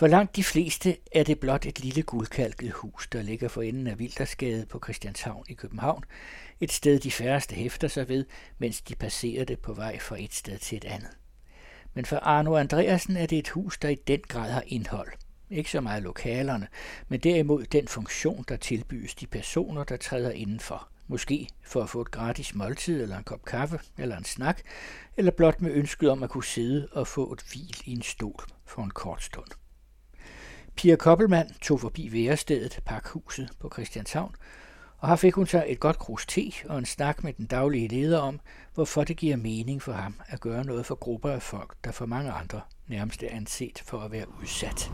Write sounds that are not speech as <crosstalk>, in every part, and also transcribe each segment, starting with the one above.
For langt de fleste er det blot et lille guldkalket hus, der ligger for enden af Vildersgade på Christianshavn i København, et sted de færreste hæfter sig ved, mens de passerer det på vej fra et sted til et andet. Men for Arno Andreasen er det et hus, der i den grad har indhold. Ikke så meget lokalerne, men derimod den funktion, der tilbydes de personer, der træder indenfor. Måske for at få et gratis måltid eller en kop kaffe eller en snak, eller blot med ønsket om at kunne sidde og få et hvil i en stol for en kort stund. Pia Koppelmann tog forbi værestedet, pakhuset på Christianshavn, og her fik hun sig et godt krus te og en snak med den daglige leder om, hvorfor det giver mening for ham at gøre noget for grupper af folk, der for mange andre nærmest er anset for at være udsat.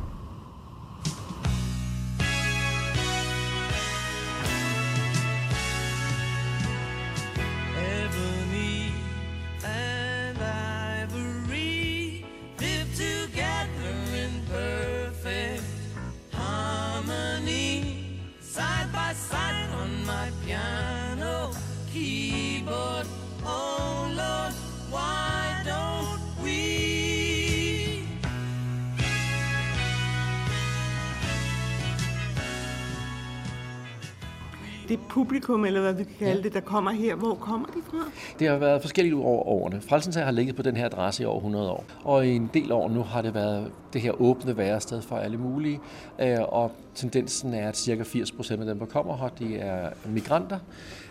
Det publikum, eller hvad vi kan kalde ja. det, der kommer her, hvor kommer de fra? Det har været forskelligt over årene. Frelsens har ligget på den her adresse i over 100 år, og i en del år nu har det været det her åbne værested for alle mulige, øh, og tendensen er, at ca. 80 procent af dem, der kommer her, de er migranter.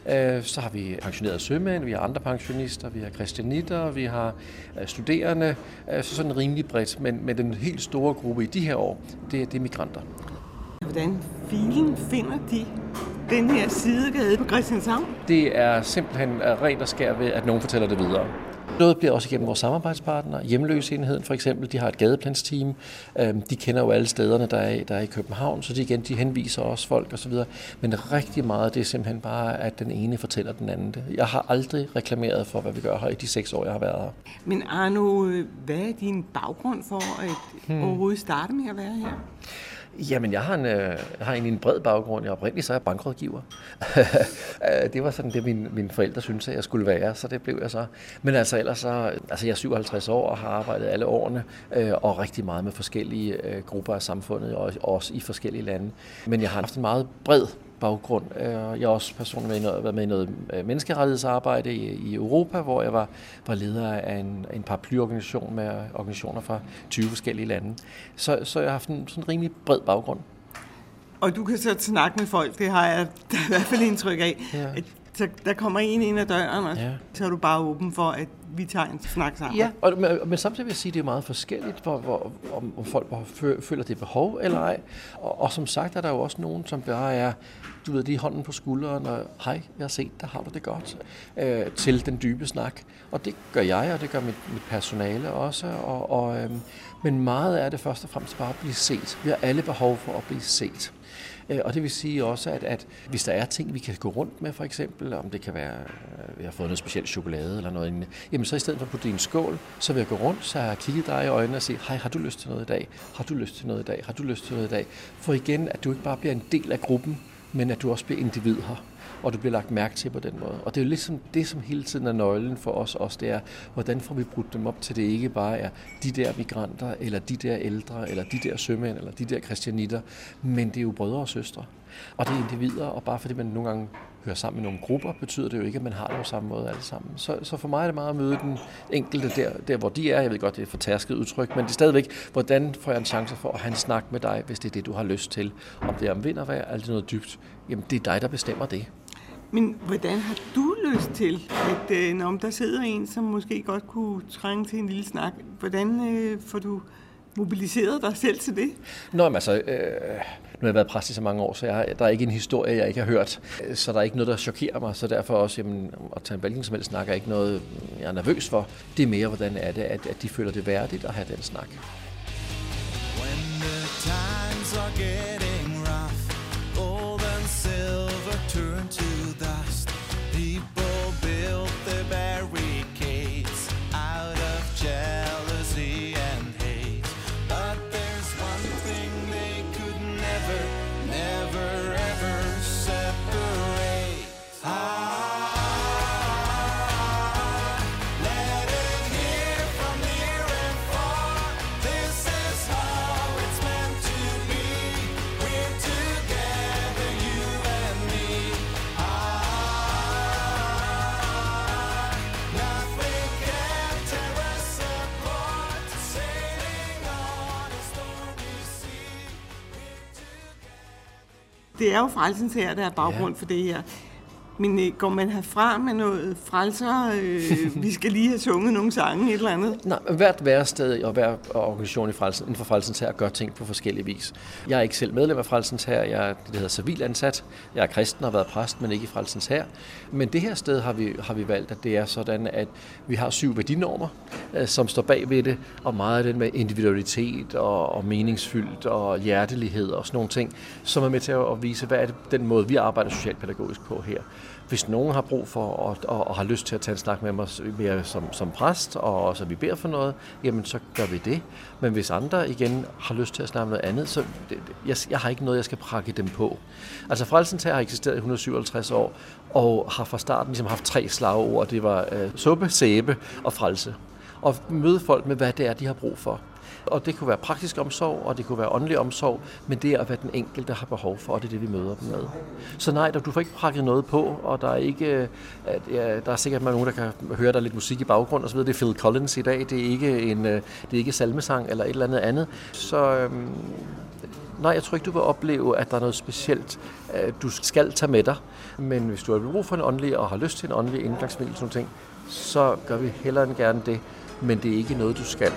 Øh, så har vi pensionerede sømænd, vi har andre pensionister, vi har kristianitter, vi har øh, studerende, så sådan rimelig bredt, men, men den helt store gruppe i de her år, det, det er migranter. Hvordan filen finder de den her sidegade på Christianshavn? Det er simpelthen rent og skær ved, at nogen fortæller det videre. Noget bliver også igennem vores samarbejdspartnere. Hjemløsenheden for eksempel, de har et gadeplansteam. Øhm, de kender jo alle stederne, der er, der er i København, så de igen de henviser også folk osv. Men rigtig meget det er simpelthen bare, at den ene fortæller den anden det. Jeg har aldrig reklameret for, hvad vi gør her i de seks år, jeg har været her. Men Arno, hvad er din baggrund for at hmm. overhovedet starte med at være her? Jamen, jeg har, en, øh, jeg har egentlig en bred baggrund. Jeg oprindeligt så er jeg bankrådgiver. <laughs> Øh, det var sådan det, mine, mine forældre syntes, at jeg skulle være, så det blev jeg så. Men altså ellers så, altså jeg er 57 år og har arbejdet alle årene, øh, og rigtig meget med forskellige øh, grupper af samfundet, og også i forskellige lande. Men jeg har haft en meget bred baggrund. Øh, jeg har også personligt med i noget, været med i noget øh, menneskerettighedsarbejde i, i Europa, hvor jeg var, var leder af en, en paraplyorganisation med organisationer fra 20 forskellige lande. Så, så jeg har haft en sådan rimelig bred baggrund. Og du kan så snakke med folk, det har jeg <laughs> i hvert fald indtryk af. Ja. Så der kommer en ind ad døren, og ja. så er du bare åben for, at vi tager en snak sammen. Ja, og, men, men samtidig vil jeg sige, at det er meget forskelligt, hvor, hvor, om, om folk føler det behov eller ej. Og, og som sagt er der jo også nogen, som bare er, du ved, de hånden på skulderen, og hej, jeg har set dig, har du det godt, øh, til den dybe snak. Og det gør jeg, og det gør mit, mit personale også. Og, og, øh, men meget er det først og fremmest bare at blive set. Vi har alle behov for at blive set. Øh, og det vil sige også, at, at hvis der er ting, vi kan gå rundt med, for eksempel, om det kan være, øh, at vi har fået noget specielt chokolade eller noget andet, jamen så i stedet for at putte det i en skål, så vil jeg gå rundt, så har jeg kigget dig i øjnene og sige, hej, har du lyst til noget i dag? Har du lyst til noget i dag? Har du lyst til noget i dag? For igen, at du ikke bare bliver en del af gruppen, men at du også bliver individ her og du bliver lagt mærke til på den måde. Og det er jo ligesom det, som hele tiden er nøglen for os også, det er, hvordan får vi brudt dem op til det ikke bare er de der migranter, eller de der ældre, eller de der sømænd, eller de der kristianitter, men det er jo brødre og søstre. Og det er individer, og bare fordi man nogle gange hører sammen med nogle grupper, betyder det jo ikke, at man har det på samme måde alle sammen. Så, så for mig er det meget at møde den enkelte der, der, hvor de er. Jeg ved godt, det er et fortærsket udtryk, men det er stadigvæk, hvordan får jeg en chance for at have en snak med dig, hvis det er det, du har lyst til. Om det er om vind og vejr, noget dybt. Jamen, det er dig, der bestemmer det. Men hvordan har du lyst til, at øh, når der sidder en, som måske godt kunne trænge til en lille snak, hvordan øh, får du mobiliseret dig selv til det? Nå, men altså, øh, nu har jeg været præst i så mange år, så jeg, der er ikke en historie, jeg ikke har hørt. Så der er ikke noget, der chokerer mig. Så derfor også, jamen, at tage en hvilken som helst snak er ikke noget, jeg er nervøs for. Det er mere, hvordan er det, at, at de føler det værdigt at have den snak. When the times are getting Det er jo frelsens her, der er baggrund ja. for det her. Men øh, går man herfra med noget frelser, øh, vi skal lige have sunget nogle sange, et eller andet? Nej, hvert værested og hver organisation i frelsen, inden for Frelsens her gør ting på forskellige vis. Jeg er ikke selv medlem af Frelsens her, jeg er det hedder civilansat. Jeg er kristen og har været præst, men ikke i Frelsens her. Men det her sted har vi, har vi valgt, at det er sådan, at vi har syv værdinormer, øh, som står bag ved det, og meget af den med individualitet og, og meningsfyldt og hjertelighed og sådan nogle ting, som er med til at vise, hvad er det, den måde, vi arbejder socialpædagogisk på her. Hvis nogen har brug for og, og, og har lyst til at tage en snak med mig mere som, som præst, og så vi beder for noget, jamen så gør vi det. Men hvis andre igen har lyst til at snakke om noget andet, så det, jeg, jeg har ikke noget, jeg skal prakke dem på. Altså Frelsens har eksisteret i 157 år, og har fra starten ligesom haft tre slagord. Det var øh, suppe, sæbe og frelse. Og møde folk med, hvad det er, de har brug for. Og det kunne være praktisk omsorg, og det kunne være åndelig omsorg, men det er, hvad den enkelte har behov for, og det er det, vi møder dem med. Så nej, du får ikke prakket noget på, og der er ikke, øh, at, ja, der er sikkert nogen, der kan høre der lidt musik i baggrund og så videre. Det er Phil Collins i dag, det er ikke en, øh, det er ikke salmesang eller et eller andet andet. Så øhm, nej, jeg tror ikke, du vil opleve, at der er noget specielt, øh, du skal tage med dig. Men hvis du har brug for en åndelig og har lyst til en åndelig indgangsvinkel, sådan ting, så gør vi hellere end gerne det. Men det er ikke noget, du skal.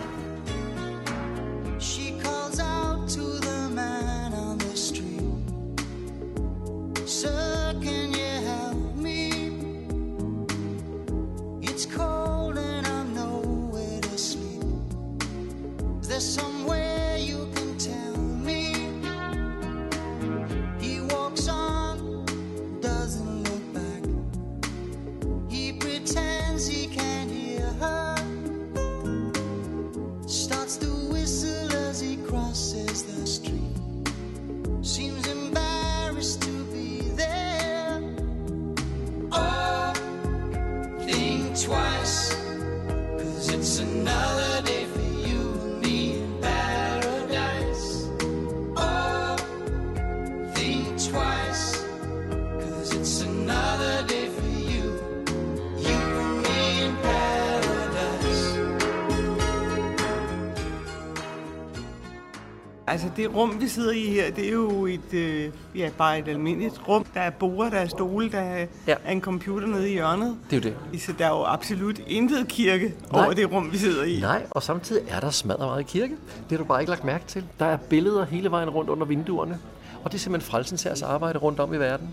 Altså det rum, vi sidder i her, det er jo et, øh, ja, bare et almindeligt rum. Der er borde, der er stole, der er, ja. er en computer nede i hjørnet. Det er jo det. Så der er jo absolut intet kirke Nej. over det rum, vi sidder i. Nej, og samtidig er der smadret meget kirke. Det har du bare ikke lagt mærke til. Der er billeder hele vejen rundt under vinduerne. Og det er simpelthen frelsens arbejde rundt om i verden.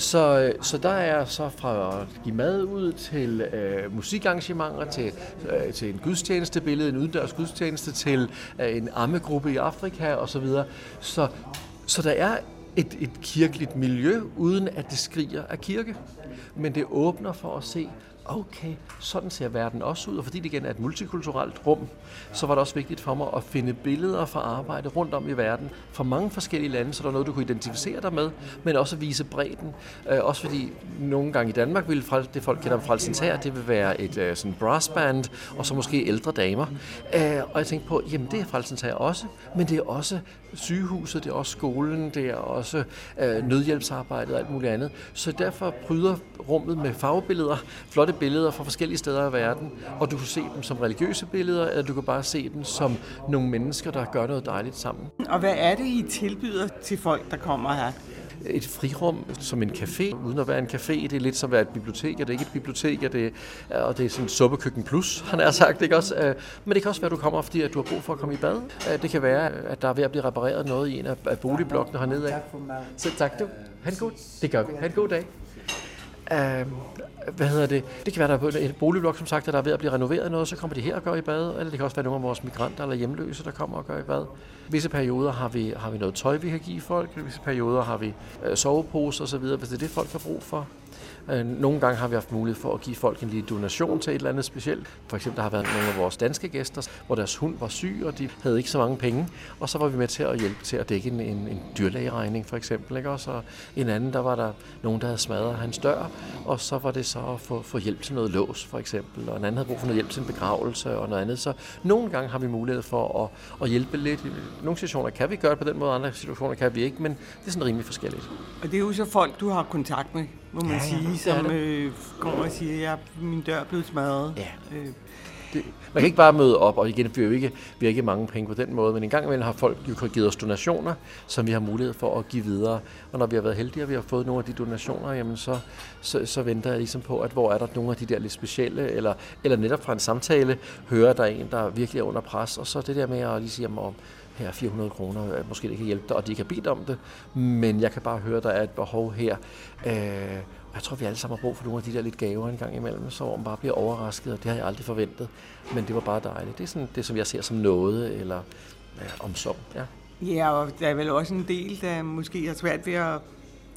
Så, øh, så der er så fra at give mad ud til øh, musikarrangementer, til, øh, til en gudstjenestebillede, en udendørs gudstjeneste, til øh, en ammegruppe i Afrika osv. Så, så, så der er et, et kirkeligt miljø, uden at det skriger af kirke. Men det åbner for at se, okay, sådan ser verden også ud, og fordi det igen er et multikulturelt rum, så var det også vigtigt for mig at finde billeder fra arbejde rundt om i verden, fra mange forskellige lande, så der er noget, du kunne identificere dig med, men også vise bredden. Øh, også fordi nogle gange i Danmark ville det folk kender om Frelsens her, det vil være et øh, sådan brassband, og så måske ældre damer. Øh, og jeg tænkte på, jamen det er Frelsens her også, men det er også sygehuset, det er også skolen, det er også øh, nødhjælpsarbejdet og alt muligt andet. Så derfor pryder rummet med farvebilleder, flotte billeder fra forskellige steder i verden, og du kan se dem som religiøse billeder, eller du kan bare se dem som nogle mennesker, der gør noget dejligt sammen. Og hvad er det, I tilbyder til folk, der kommer her? et frirum som en café, uden at være en café. Det er lidt som at være et bibliotek, og det er ikke et bibliotek, og det, og det er sådan suppekøkken plus, han <laughs> har sagt. Ikke også? Øh, men det kan også være, at du kommer, fordi at du har brug for at komme i bad. Øh, det kan være, at der er ved at blive repareret noget i en af boligblokkene hernede. Af. Så tak du. Han god. Det gør vi. Ha' en god dag af, hvad hedder det? Det kan være, der er på en boligblok, som sagt, der er ved at blive renoveret noget, så kommer de her og gør i bad, eller det kan også være nogle af vores migranter eller hjemløse, der kommer og gør i bad. Visse perioder har vi, har vi noget tøj, vi kan give folk, visse perioder har vi øh, soveposer osv., hvis det er det, folk har brug for. Øh, nogle gange har vi haft mulighed for at give folk en lille donation til et eller andet specielt. For eksempel der har været nogle af vores danske gæster, hvor deres hund var syg, og de havde ikke så mange penge. Og så var vi med til at hjælpe til at dække en, en, en dyrlægeregning for eksempel. Ikke? Og så en anden, der var der nogen, der havde smadret hans dør, og så var det så at få, få hjælp til noget lås for eksempel. Og en anden havde brug for noget hjælp til en begravelse og noget andet. Så nogle gange har vi mulighed for at, at hjælpe lidt. Nogle situationer kan vi gøre det på den måde, andre situationer kan vi ikke, men det er sådan rimelig forskelligt. Og det er jo så folk, du har kontakt med må man ja, sige, som øh, kommer og siger, at min dør er blevet smadret. Ja. Øh, det, man kan ikke bare møde op, og igen, vi har ikke, vi har ikke mange penge på den måde, men en gang imellem har folk jo givet os donationer, som vi har mulighed for at give videre. Og når vi har været heldige, og vi har fået nogle af de donationer, jamen så, så, så venter jeg ligesom på, at hvor er der nogle af de der lidt specielle, eller, eller netop fra en samtale, hører der en, der virkelig er under pres, og så det der med at lige sige, om her 400 kroner, måske det kan hjælpe dig, og de kan bede om det, men jeg kan bare høre, at der er et behov her. Øh, jeg tror, vi alle sammen har brug for nogle af de der lidt gaver en gang imellem, så man bare bliver overrasket, og det har jeg aldrig forventet. Men det var bare dejligt. Det er sådan det, som jeg ser som noget, eller ja, omsorg. Ja. ja, og der er vel også en del, der måske har svært ved at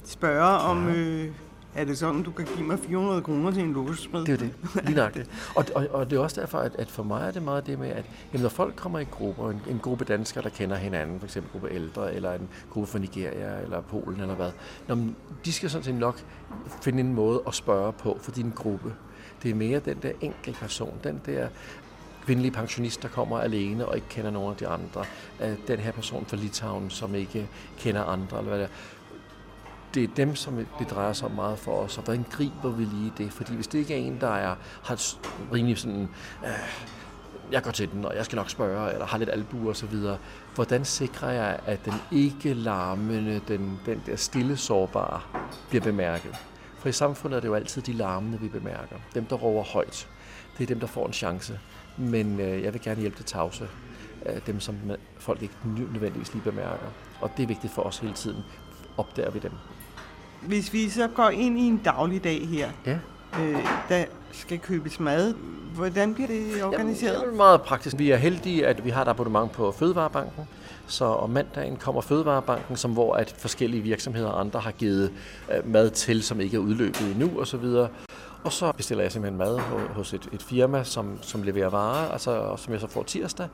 spørge ja. om... Øh er det sådan, du kan give mig 400 kroner til en luksusspred? Det er det, lige nok det. <laughs> Og, og, og det er også derfor, at, at for mig er det meget det med, at jamen, når folk kommer i grupper, en, en gruppe danskere, der kender hinanden, for eksempel en gruppe ældre, eller en gruppe fra Nigeria, eller Polen, eller hvad, når, de skal sådan set nok finde en måde at spørge på for din gruppe. Det er mere den der enkelte person, den der kvindelige pensionist, der kommer alene og ikke kender nogen af de andre. Den her person fra Litauen, som ikke kender andre, eller hvad det er det er dem, som det drejer sig om meget for os, og hvordan griber vi lige det? Fordi hvis det ikke er en, der er, har et rimelig sådan, øh, jeg går til den, og jeg skal nok spørge, eller har lidt albu og så videre, hvordan sikrer jeg, at den ikke larmende, den, den der stille sårbare, bliver bemærket? For i samfundet er det jo altid de larmende, vi bemærker. Dem, der råber højt, det er dem, der får en chance. Men øh, jeg vil gerne hjælpe det tavse. Øh, dem, som folk ikke nødvendigvis lige bemærker. Og det er vigtigt for os hele tiden. Opdager vi dem. Hvis vi så går ind i en dagligdag her, ja. øh, der skal købes mad, hvordan bliver det organiseret? Jamen, det er meget praktisk. Vi er heldige, at vi har et abonnement på Fødevarebanken, så om mandagen kommer Fødevarebanken, som hvor at forskellige virksomheder og andre har givet øh, mad til, som ikke er udløbet endnu osv. Og så bestiller jeg simpelthen mad hos et, et firma, som, som leverer varer, altså, som jeg så får tirsdag.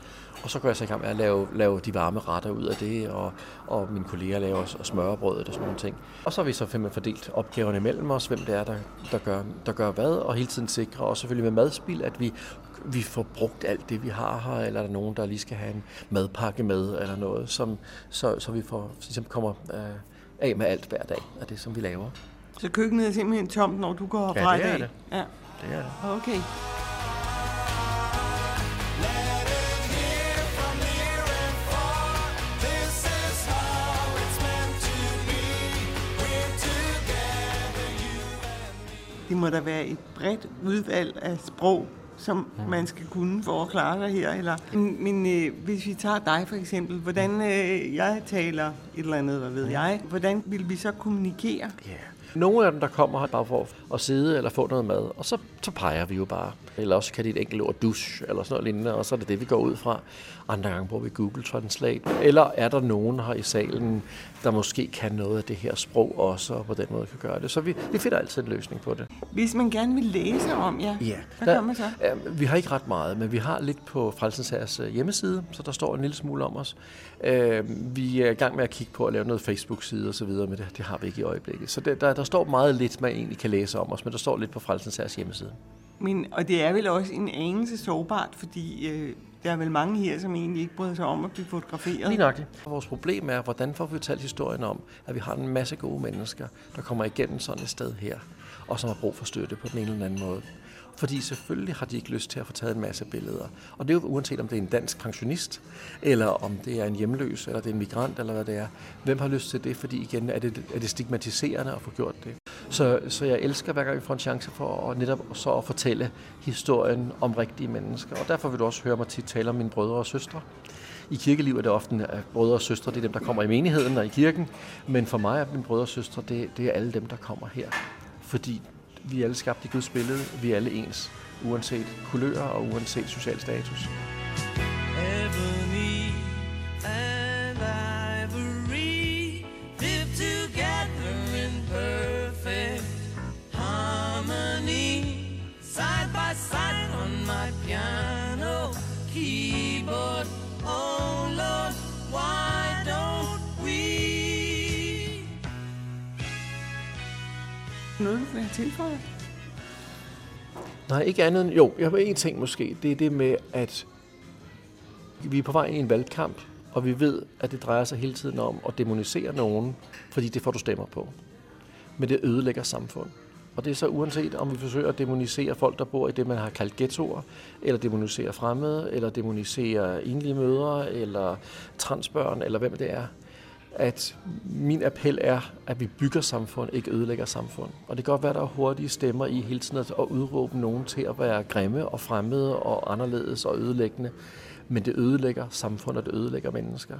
Og så går jeg så i gang med at lave, lave de varme retter ud af det, og, og mine kolleger laver smørbrødet og sådan nogle ting. Og så har vi så simpelthen fordelt opgaverne mellem os, hvem det er, der, der, gør, der gør hvad, og hele tiden sikre, og selvfølgelig med madspil, at vi vi får brugt alt det, vi har her, eller er der nogen, der lige skal have en madpakke med, eller noget, som, så, så vi får, for kommer øh, af med alt hver dag af det, som vi laver. Så køkkenet er simpelthen tomt, når du går ja, fra det er det. Ja, det er det. Okay. Det må da være et bredt udvalg af sprog, som mm. man skal kunne for at klare sig her. Eller, men men øh, hvis vi tager dig for eksempel, hvordan øh, jeg taler et eller andet, hvad ved jeg, hvordan vil vi så kommunikere? Ja, yeah. Nogle af dem, der kommer her bare for at sidde eller få noget mad, og så, så peger vi jo bare. Eller også kan de et enkelt ord douche, eller sådan noget lignende, og så er det det, vi går ud fra. Andre gange bruger vi Google Translate. Eller er der nogen her i salen, der måske kan noget af det her sprog også, og på den måde kan gøre det. Så vi, vi finder altid en løsning på det. Hvis man gerne vil læse om jer, ja, hvad der, gør man så? Ja, vi har ikke ret meget, men vi har lidt på Frelsens øh, hjemmeside, så der står en lille smule om os. Øh, vi er i gang med at kigge på at lave noget Facebook-side og så videre, men det, det har vi ikke i øjeblikket. Så det, der, der står meget lidt, man egentlig kan læse om os, men der står lidt på Frelsens hjemmeside. Men, og det er vel også en anelse sårbart, fordi øh, der er vel mange her, som egentlig ikke bryder sig om at blive fotograferet. Lige nok. Vores problem er, hvordan får vi fortalt historien om, at vi har en masse gode mennesker, der kommer igennem sådan et sted her, og som har brug for støtte på den ene eller anden måde. Fordi selvfølgelig har de ikke lyst til at få taget en masse billeder. Og det er jo uanset om det er en dansk pensionist, eller om det er en hjemløs, eller det er en migrant, eller hvad det er. Hvem har lyst til det? Fordi igen er det, er det stigmatiserende at få gjort det. Så, så jeg elsker hver gang vi får en chance for at netop så at fortælle historien om rigtige mennesker. Og derfor vil du også høre mig tit tale om mine brødre og søstre. I kirkeliv er det ofte at brødre og søstre, det er dem, der kommer i menigheden og i kirken. Men for mig er mine brødre og søstre, det, det er alle dem, der kommer her. Fordi vi er alle skabt i Guds billede. Vi er alle ens, uanset kulør og uanset social status. Heaven. Noget, du vil have tilføjet? Nej, ikke andet end... Jo, jeg har en ting måske. Det er det med, at vi er på vej ind i en valgkamp, og vi ved, at det drejer sig hele tiden om at demonisere nogen, fordi det får du stemmer på. Men det ødelægger samfund. Og det er så uanset, om vi forsøger at demonisere folk, der bor i det, man har kaldt ghettoer, eller demonisere fremmede, eller demonisere enlige mødre, eller transbørn, eller hvem det er. At min appel er, at vi bygger samfund, ikke ødelægger samfund. Og det kan godt være, at der er hurtige stemmer i hele tiden at udråbe nogen til at være grimme og fremmede og anderledes og ødelæggende. Men det ødelægger samfundet, og det ødelægger mennesker.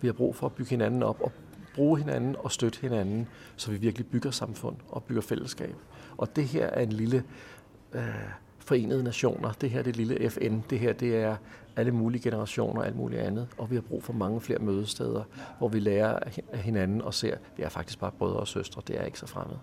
Vi har brug for at bygge hinanden op og bruge hinanden og støtte hinanden, så vi virkelig bygger samfund og bygger fællesskab. Og det her er en lille øh, forenede nationer. Det her det lille FN. Det her det er alle mulige generationer og alt muligt andet. Og vi har brug for mange flere mødesteder, hvor vi lærer af hinanden og ser, at vi er faktisk bare brødre og søstre. Det er ikke så fremmed.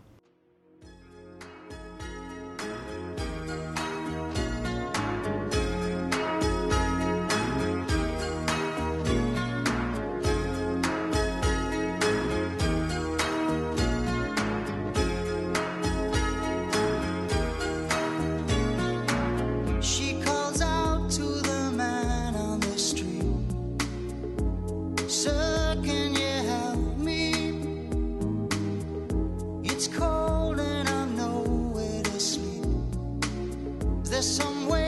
there's some way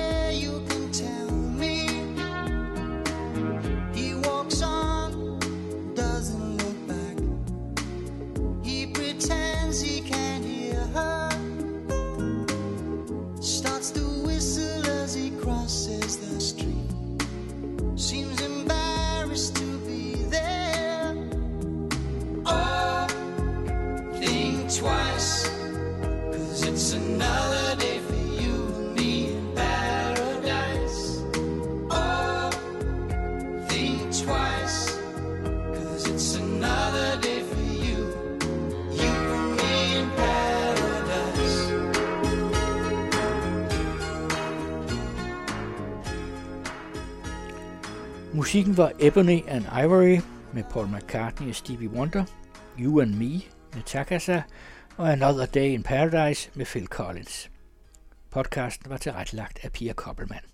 Musikken var Ebony and Ivory med Paul McCartney og Stevie Wonder, You and Me med Takasa og Another Day in Paradise med Phil Collins. Podcasten var tilrettelagt af Pia Koppelmann.